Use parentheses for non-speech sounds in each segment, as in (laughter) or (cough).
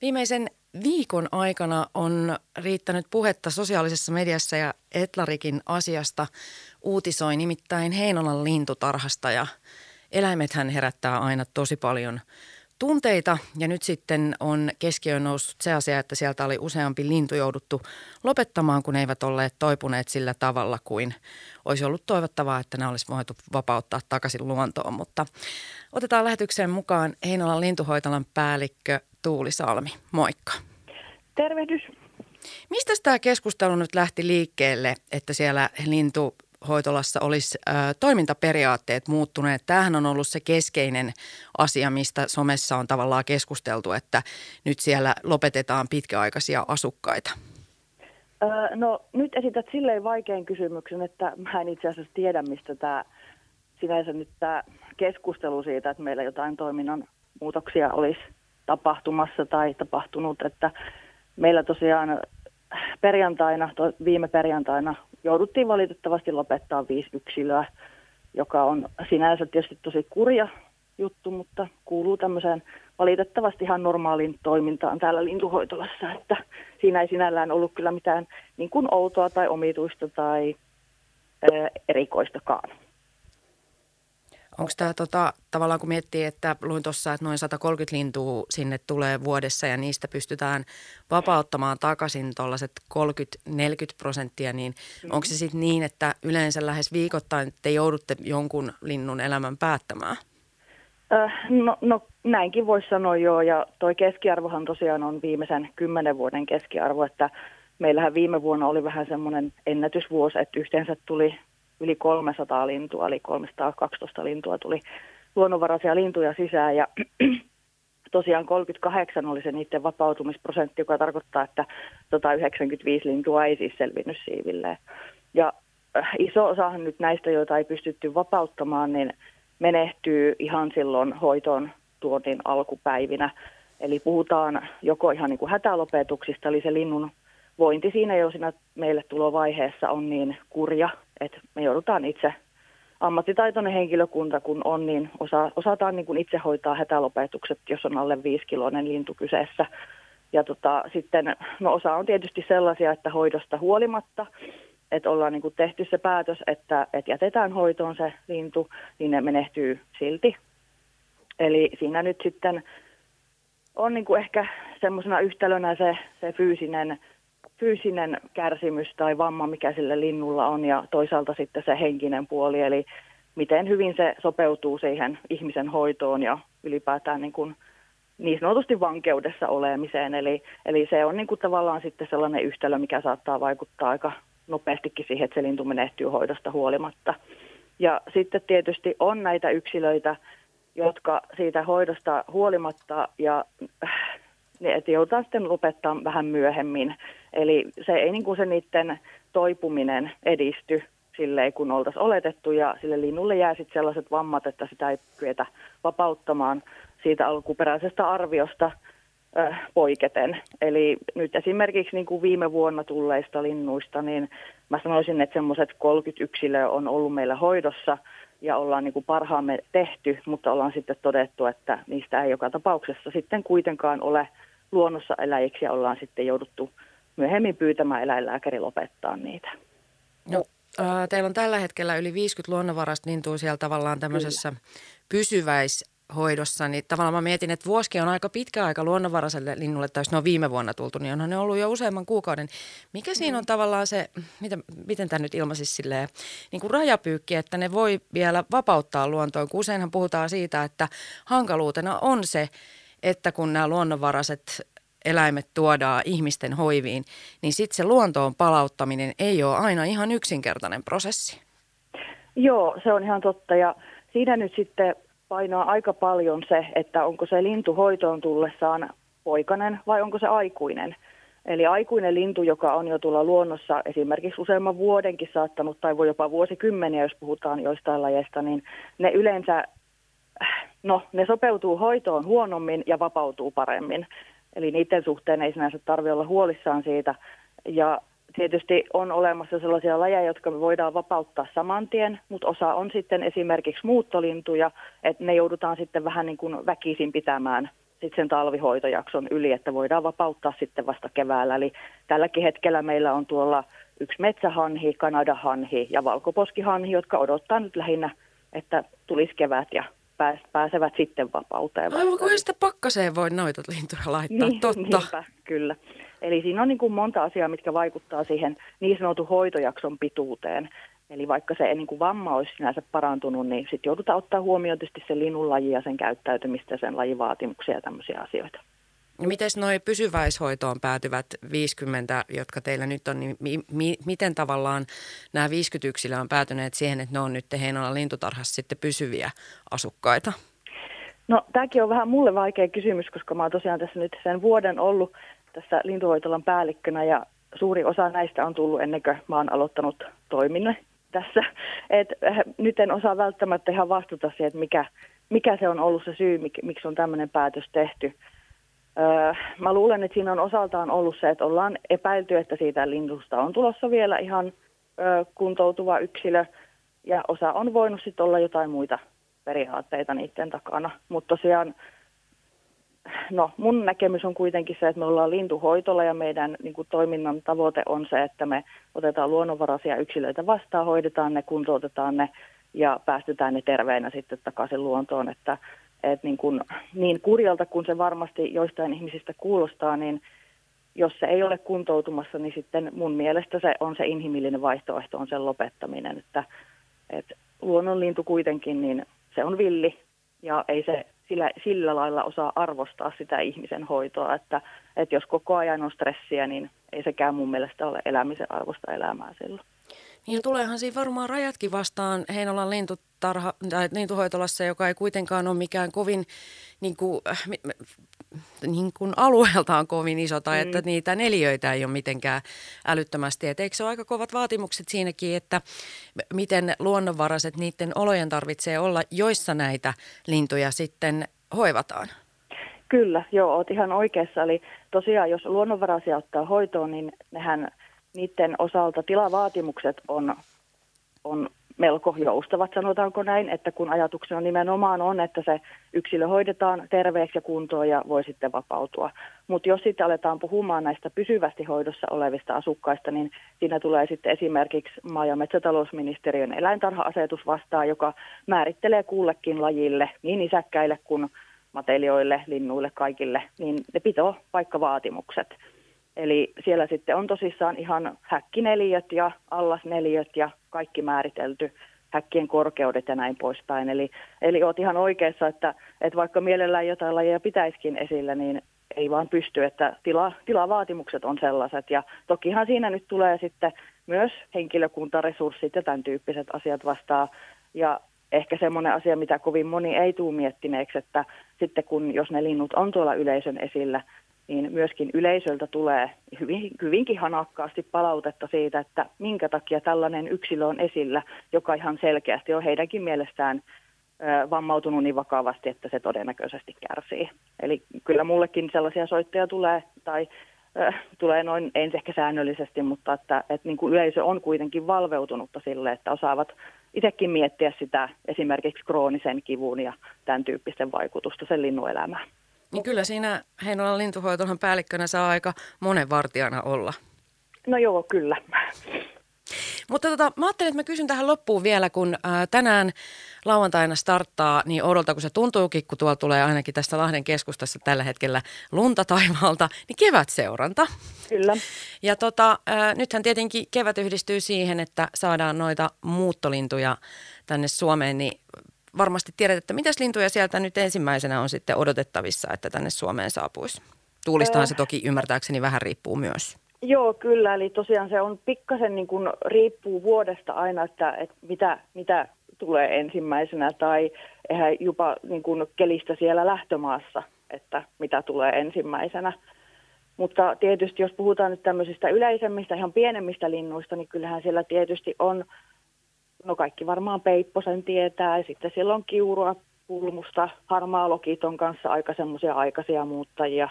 Viimeisen viikon aikana on riittänyt puhetta sosiaalisessa mediassa ja Etlarikin asiasta. Uutisoi nimittäin Heinolan lintutarhasta ja eläimethän herättää aina tosi paljon tunteita ja nyt sitten on keskiöön noussut se asia, että sieltä oli useampi lintu jouduttu lopettamaan, kun eivät olleet toipuneet sillä tavalla kuin olisi ollut toivottavaa, että ne olisi voitu vapauttaa takaisin luontoon. Mutta otetaan lähetykseen mukaan Heinolan lintuhoitalan päällikkö Tuuli Salmi. Moikka. Tervehdys. Mistä tämä keskustelu nyt lähti liikkeelle, että siellä lintuhoitolassa olisi ö, toimintaperiaatteet muuttuneet? Tämähän on ollut se keskeinen asia, mistä somessa on tavallaan keskusteltu, että nyt siellä lopetetaan pitkäaikaisia asukkaita. no nyt esität silleen vaikean kysymyksen, että mä en itse asiassa tiedä, mistä tämä sinänsä nyt tämä keskustelu siitä, että meillä jotain toiminnan muutoksia olisi tapahtumassa tai tapahtunut, että meillä tosiaan perjantaina, viime perjantaina jouduttiin valitettavasti lopettaa viisi yksilöä, joka on sinänsä tietysti tosi kurja juttu, mutta kuuluu tämmöiseen valitettavasti ihan normaaliin toimintaan täällä lintuhoitolassa, että siinä ei sinällään ollut kyllä mitään niin kuin outoa tai omituista tai erikoistakaan. Onko tämä tota, tavallaan kun miettii, että luin tuossa, että noin 130 lintua sinne tulee vuodessa ja niistä pystytään vapauttamaan takaisin tuollaiset 30-40 prosenttia, niin mm-hmm. onko se sitten niin, että yleensä lähes viikoittain te joudutte jonkun linnun elämän päättämään? Äh, no, no näinkin voisi sanoa joo, ja toi keskiarvohan tosiaan on viimeisen kymmenen vuoden keskiarvo, että meillähän viime vuonna oli vähän semmoinen ennätysvuosi, että yhteensä tuli yli 300 lintua, eli 312 lintua tuli luonnonvaraisia lintuja sisään ja (clears throat) tosiaan 38 oli se niiden vapautumisprosentti, joka tarkoittaa, että 195 lintua ei siis selvinnyt siivilleen. Ja äh, iso osahan nyt näistä, joita ei pystytty vapauttamaan, niin menehtyy ihan silloin hoitoon tuonnin alkupäivinä. Eli puhutaan joko ihan niin kuin hätälopetuksista, eli se linnun vointi siinä jo siinä meille tulovaiheessa on niin kurja, että me joudutaan itse ammattitaitoinen henkilökunta kun on, niin osa, osataan niin kuin itse hoitaa hätälopetukset, jos on alle viisikiloinen lintu kyseessä. Ja tota, sitten no osa on tietysti sellaisia, että hoidosta huolimatta, että ollaan niin kuin tehty se päätös, että, että jätetään hoitoon se lintu, niin ne menehtyy silti. Eli siinä nyt sitten on niin kuin ehkä semmoisena yhtälönä se, se fyysinen fyysinen kärsimys tai vamma, mikä sillä linnulla on, ja toisaalta sitten se henkinen puoli, eli miten hyvin se sopeutuu siihen ihmisen hoitoon ja ylipäätään niin, kuin niin sanotusti vankeudessa olemiseen. Eli, eli se on niin kuin tavallaan sitten sellainen yhtälö, mikä saattaa vaikuttaa aika nopeastikin siihen, että se lintu menehtyy hoidosta huolimatta. Ja sitten tietysti on näitä yksilöitä, jotka siitä hoidosta huolimatta ja niin että joudutaan sitten lopettaa vähän myöhemmin. Eli se ei niin kuin se niiden toipuminen edisty silleen, kun oltaisiin oletettu, ja sille linnulle jää sitten sellaiset vammat, että sitä ei kyetä vapauttamaan siitä alkuperäisestä arviosta äh, poiketen. Eli nyt esimerkiksi niin kuin viime vuonna tulleista linnuista, niin mä sanoisin, että semmoiset 30 yksilöä on ollut meillä hoidossa, ja ollaan niin kuin parhaamme tehty, mutta ollaan sitten todettu, että niistä ei joka tapauksessa sitten kuitenkaan ole luonnossa eläjiksi ja ollaan sitten jouduttu myöhemmin pyytämään eläinlääkäri lopettaa niitä. No, äh, teillä on tällä hetkellä yli 50 luonnonvarasta lintua siellä tavallaan tämmöisessä Kyllä. Pysyväishoidossa, niin tavallaan mä mietin, että vuosikin on aika pitkä aika luonnonvaraiselle linnulle, tai jos ne on viime vuonna tultu, niin onhan ne ollut jo useamman kuukauden. Mikä siinä on mm. tavallaan se, miten, miten tämä nyt ilmaisisi silleen, niin kuin rajapyykki, että ne voi vielä vapauttaa luontoon, kun useinhan puhutaan siitä, että hankaluutena on se, että kun nämä luonnonvaraiset eläimet tuodaan ihmisten hoiviin, niin sitten se luontoon palauttaminen ei ole aina ihan yksinkertainen prosessi. Joo, se on ihan totta ja siinä nyt sitten painaa aika paljon se, että onko se lintu hoitoon tullessaan poikanen vai onko se aikuinen. Eli aikuinen lintu, joka on jo tuolla luonnossa esimerkiksi useamman vuodenkin saattanut, tai voi jopa vuosikymmeniä, jos puhutaan joistain lajeista, niin ne yleensä no, ne sopeutuu hoitoon huonommin ja vapautuu paremmin. Eli niiden suhteen ei sinänsä tarvitse olla huolissaan siitä. Ja tietysti on olemassa sellaisia lajeja, jotka me voidaan vapauttaa saman tien, mutta osa on sitten esimerkiksi muuttolintuja, että ne joudutaan sitten vähän niin kuin väkisin pitämään sitten sen talvihoitojakson yli, että voidaan vapauttaa sitten vasta keväällä. Eli tälläkin hetkellä meillä on tuolla yksi metsähanhi, kanadahanhi ja valkoposkihanhi, jotka odottaa nyt lähinnä, että tulisi kevät ja pääsevät sitten vapauteen. Aivan kuin sitä pakkaseen voi noita lintuja laittaa, niin, totta. Niinpä, kyllä. Eli siinä on niin kuin monta asiaa, mitkä vaikuttaa siihen niin sanotun hoitojakson pituuteen. Eli vaikka se niin kuin vamma olisi sinänsä parantunut, niin sitten joudutaan ottaa huomioon tietysti se linnun laji ja sen käyttäytymistä ja sen lajivaatimuksia ja tämmöisiä asioita. No miten noin pysyväishoitoon päätyvät 50, jotka teillä nyt on, niin mi, mi, miten tavallaan nämä 50 yksilöä on päätyneet siihen, että ne on nyt Heinolan lintutarhassa sitten pysyviä asukkaita? No tämäkin on vähän mulle vaikea kysymys, koska mä oon tosiaan tässä nyt sen vuoden ollut tässä lintuhoitolan päällikkönä ja suuri osa näistä on tullut ennen kuin mä oon aloittanut toiminnan tässä. Et, äh, nyt en osaa välttämättä ihan vastata siihen, että mikä, mikä se on ollut se syy, mik, miksi on tämmöinen päätös tehty. Öö, mä luulen, että siinä on osaltaan ollut se, että ollaan epäilty, että siitä lintusta on tulossa vielä ihan öö, kuntoutuva yksilö, ja osa on voinut sitten olla jotain muita periaatteita niiden takana. Mutta tosiaan, no mun näkemys on kuitenkin se, että me ollaan lintuhoitolla ja meidän niin kuin, toiminnan tavoite on se, että me otetaan luonnonvaraisia yksilöitä vastaan, hoidetaan ne, kuntoutetaan ne ja päästetään ne terveinä sitten takaisin luontoon, että et niin, kuin, niin kurjalta kuin se varmasti joistain ihmisistä kuulostaa, niin jos se ei ole kuntoutumassa, niin sitten mun mielestä se on se inhimillinen vaihtoehto, on sen lopettaminen. Että, että luonnonlintu kuitenkin, niin se on villi ja ei se sillä, sillä lailla osaa arvostaa sitä ihmisen hoitoa, että, että jos koko ajan on stressiä, niin ei sekään mun mielestä ole elämisen arvosta elämää silloin. Niin tuleehan siinä varmaan rajatkin vastaan Heinolan lintutarha, tai lintuhoitolassa, joka ei kuitenkaan ole mikään kovin niin kuin, äh, niin kuin alueeltaan kovin iso, tai mm. että niitä neliöitä ei ole mitenkään älyttömästi. Et eikö se ole aika kovat vaatimukset siinäkin, että miten luonnonvaraiset niiden olojen tarvitsee olla, joissa näitä lintuja sitten hoivataan? Kyllä, joo, oot ihan oikeassa. Eli tosiaan, jos luonnonvaraisia ottaa hoitoon, niin nehän – niiden osalta tilavaatimukset on, on melko joustavat, sanotaanko näin, että kun ajatuksena nimenomaan on, että se yksilö hoidetaan terveeksi ja kuntoon ja voi sitten vapautua. Mutta jos sitten aletaan puhumaan näistä pysyvästi hoidossa olevista asukkaista, niin siinä tulee sitten esimerkiksi maa- ja metsätalousministeriön eläintarha-asetus vastaan, joka määrittelee kullekin lajille, niin isäkkäille kuin matelioille, linnuille, kaikille, niin ne pitoo paikkavaatimukset. Eli siellä sitten on tosissaan ihan häkkineliöt ja allasneliöt ja kaikki määritelty, häkkien korkeudet ja näin poispäin. Eli, eli olet ihan oikeassa, että, että vaikka mielellään jotain lajeja pitäisikin esillä, niin ei vaan pysty, että tila, tilavaatimukset on sellaiset. Ja tokihan siinä nyt tulee sitten myös henkilökuntaresurssit ja tämän tyyppiset asiat vastaan. Ja ehkä semmoinen asia, mitä kovin moni ei tule miettineeksi, että sitten kun jos ne linnut on tuolla yleisön esillä, niin myöskin yleisöltä tulee hyvin, hyvinkin hanakkaasti palautetta siitä, että minkä takia tällainen yksilö on esillä, joka ihan selkeästi on heidänkin mielestään vammautunut niin vakavasti, että se todennäköisesti kärsii. Eli kyllä mullekin sellaisia soitteja tulee, tai äh, tulee noin ensi ehkä säännöllisesti, mutta että, että niin kuin yleisö on kuitenkin valveutunutta sille, että osaavat itsekin miettiä sitä esimerkiksi kroonisen kivun ja tämän tyyppisten vaikutusta sen linnuelämään. Niin kyllä siinä Heinolan lintuhoitolhan päällikkönä saa aika monen vartijana olla. No joo, kyllä. Mutta tota, mä ajattelin, että mä kysyn tähän loppuun vielä, kun ää, tänään lauantaina starttaa, niin oudolta kun se tuntuukin, kun tuolla tulee ainakin tästä Lahden keskustassa tällä hetkellä lunta taivaalta, niin kevätseuranta. Kyllä. Ja tota, ää, nythän tietenkin kevät yhdistyy siihen, että saadaan noita muuttolintuja tänne Suomeen, niin varmasti tiedät, että mitäs lintuja sieltä nyt ensimmäisenä on sitten odotettavissa, että tänne Suomeen saapuisi? Tuulistahan se toki ymmärtääkseni vähän riippuu myös. Joo, kyllä. Eli tosiaan se on pikkasen niin kuin riippuu vuodesta aina, että, että mitä, mitä tulee ensimmäisenä tai eihän jopa niin kuin kelistä siellä lähtömaassa, että mitä tulee ensimmäisenä. Mutta tietysti jos puhutaan nyt tämmöisistä yleisemmistä, ihan pienemmistä linnuista, niin kyllähän siellä tietysti on no kaikki varmaan Peipposen tietää, ja sitten siellä on kiurua, pulmusta, harmaa lokiton kanssa aika semmoisia aikaisia muuttajia.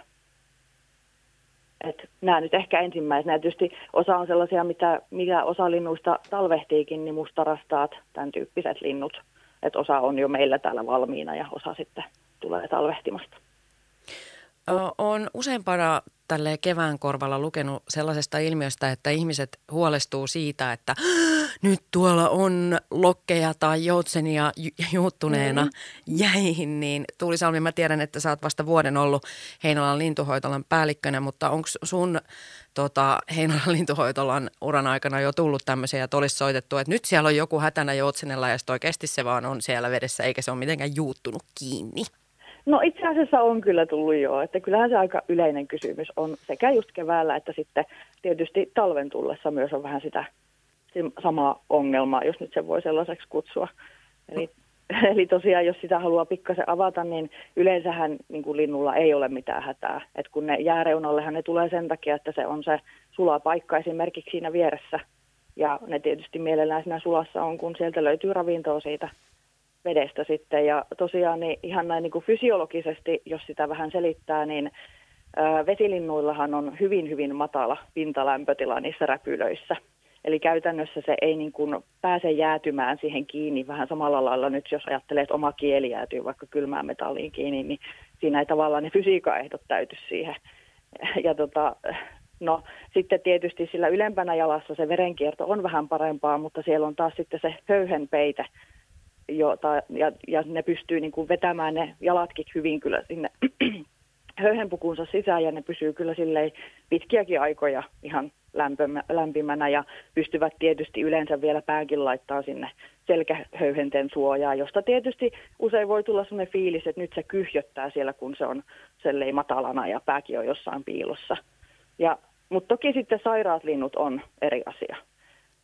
Nämä nyt ehkä ensimmäisenä. Tietysti osa on sellaisia, mitä, mitä osa linnuista talvehtiikin, niin mustarastaat, tämän tyyppiset linnut. Et osa on jo meillä täällä valmiina ja osa sitten tulee talvehtimasta. Olen useampana tälle kevään korvalla lukenut sellaisesta ilmiöstä, että ihmiset huolestuu siitä, että nyt tuolla on lokkeja tai joutsenia ju- juuttuneena mm. jäihin, niin Tuuli Salmi, mä tiedän, että sä oot vasta vuoden ollut Heinolan lintuhoitolan päällikkönä, mutta onko sun tota, Heinolan lintuhoitolan uran aikana jo tullut tämmöisiä, että olisi soitettu, että nyt siellä on joku hätänä joutsenella ja sitten oikeasti se vaan on siellä vedessä eikä se ole mitenkään juuttunut kiinni? No itse asiassa on kyllä tullut jo, että kyllähän se aika yleinen kysymys on sekä just keväällä että sitten tietysti talven tullessa myös on vähän sitä samaa ongelmaa, jos nyt se voi sellaiseksi kutsua. Eli, (laughs) eli tosiaan, jos sitä haluaa pikkasen avata, niin yleensähän niin kuin linnulla ei ole mitään hätää. Et kun ne jääreunallehan ne tulee sen takia, että se on se sula paikka esimerkiksi siinä vieressä. Ja ne tietysti mielellään siinä sulassa on, kun sieltä löytyy ravintoa siitä vedestä sitten. Ja tosiaan niin ihan näin niin kuin fysiologisesti, jos sitä vähän selittää, niin vesilinnuillahan on hyvin, hyvin matala pintalämpötila niissä räpylöissä. Eli käytännössä se ei niin kuin pääse jäätymään siihen kiinni vähän samalla lailla nyt, jos ajattelee, että oma kieli jäätyy vaikka kylmään metalliin kiinni, niin siinä ei tavallaan ne fysiikan ehdot täyty siihen. Ja tota, no sitten tietysti sillä ylempänä jalassa se verenkierto on vähän parempaa, mutta siellä on taas sitten se höyhenpeite, jota, ja, ja ne pystyy niin kuin vetämään ne jalatkin hyvin kyllä sinne (clears throat) höyhenpukunsa sisään ja ne pysyy kyllä silleen pitkiäkin aikoja ihan lämpimä, lämpimänä ja pystyvät tietysti yleensä vielä pääkin laittaa sinne selkähöyhenten suojaa, josta tietysti usein voi tulla sellainen fiilis, että nyt se kyhjöttää siellä, kun se on sellei matalana ja pääkin on jossain piilossa. Ja, mutta toki sitten sairaat linnut on eri asia.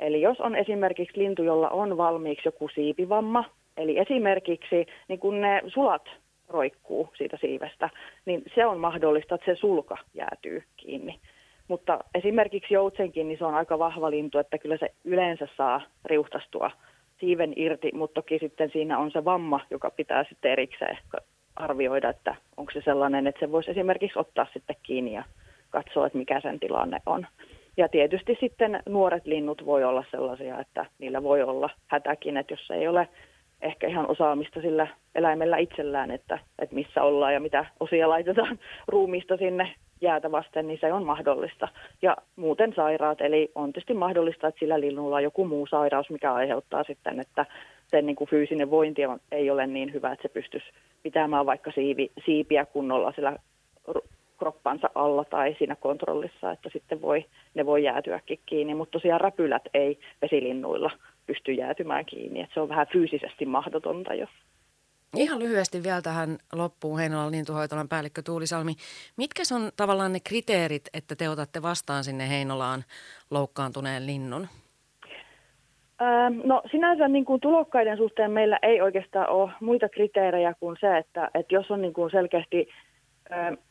Eli jos on esimerkiksi lintu, jolla on valmiiksi joku siipivamma, eli esimerkiksi niin kun ne sulat roikkuu siitä siivestä, niin se on mahdollista, että se sulka jäätyy kiinni. Mutta esimerkiksi joutsenkin, niin se on aika vahva lintu, että kyllä se yleensä saa riuhtastua siiven irti, mutta toki sitten siinä on se vamma, joka pitää sitten erikseen arvioida, että onko se sellainen, että se voisi esimerkiksi ottaa sitten kiinni ja katsoa, että mikä sen tilanne on. Ja tietysti sitten nuoret linnut voi olla sellaisia, että niillä voi olla hätäkin, että jos ei ole ehkä ihan osaamista sillä eläimellä itsellään, että, että missä ollaan ja mitä osia laitetaan (laughs) ruumiista sinne jäätä vasten, niin se on mahdollista. Ja muuten sairaat, eli on tietysti mahdollista, että sillä linnulla on joku muu sairaus, mikä aiheuttaa sitten, että sen niin kuin fyysinen vointi ei ole niin hyvä, että se pystyisi pitämään vaikka siivi, siipiä kunnolla sillä kroppansa alla tai siinä kontrollissa, että sitten voi, ne voi jäätyäkin kiinni, mutta tosiaan räpylät ei vesilinnuilla pysty jäätymään kiinni, että se on vähän fyysisesti mahdotonta jo. Ihan lyhyesti vielä tähän loppuun Heinolan lintuhoitolan päällikkö Tuuli Salmi. Mitkä on tavallaan ne kriteerit, että te otatte vastaan sinne Heinolaan loukkaantuneen linnun? Ähm, no sinänsä niin kuin tulokkaiden suhteen meillä ei oikeastaan ole muita kriteerejä kuin se, että, että jos on niin kuin selkeästi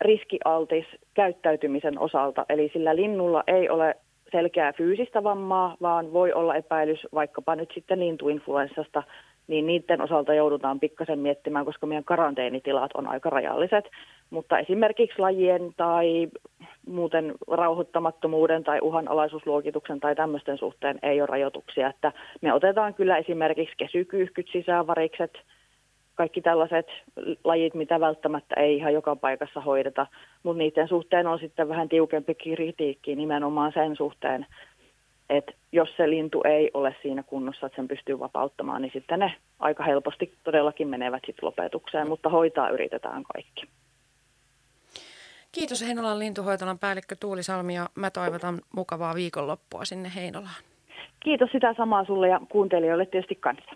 riskialtis käyttäytymisen osalta, eli sillä linnulla ei ole selkeää fyysistä vammaa, vaan voi olla epäilys vaikkapa nyt sitten lintuinfluenssasta, niin niiden osalta joudutaan pikkasen miettimään, koska meidän karanteenitilat on aika rajalliset. Mutta esimerkiksi lajien tai muuten rauhoittamattomuuden tai uhanalaisuusluokituksen tai tämmöisten suhteen ei ole rajoituksia. Että me otetaan kyllä esimerkiksi kesykyyhkyt, sisävarikset, kaikki tällaiset lajit, mitä välttämättä ei ihan joka paikassa hoideta, mutta niiden suhteen on sitten vähän tiukempi kritiikki nimenomaan sen suhteen, että jos se lintu ei ole siinä kunnossa, että sen pystyy vapauttamaan, niin sitten ne aika helposti todellakin menevät sitten lopetukseen, mutta hoitaa yritetään kaikki. Kiitos Heinolan lintuhoitolan päällikkö Tuuli Salmi ja mä toivotan mukavaa viikonloppua sinne Heinolaan. Kiitos sitä samaa sulle ja kuuntelijoille tietysti kanssa.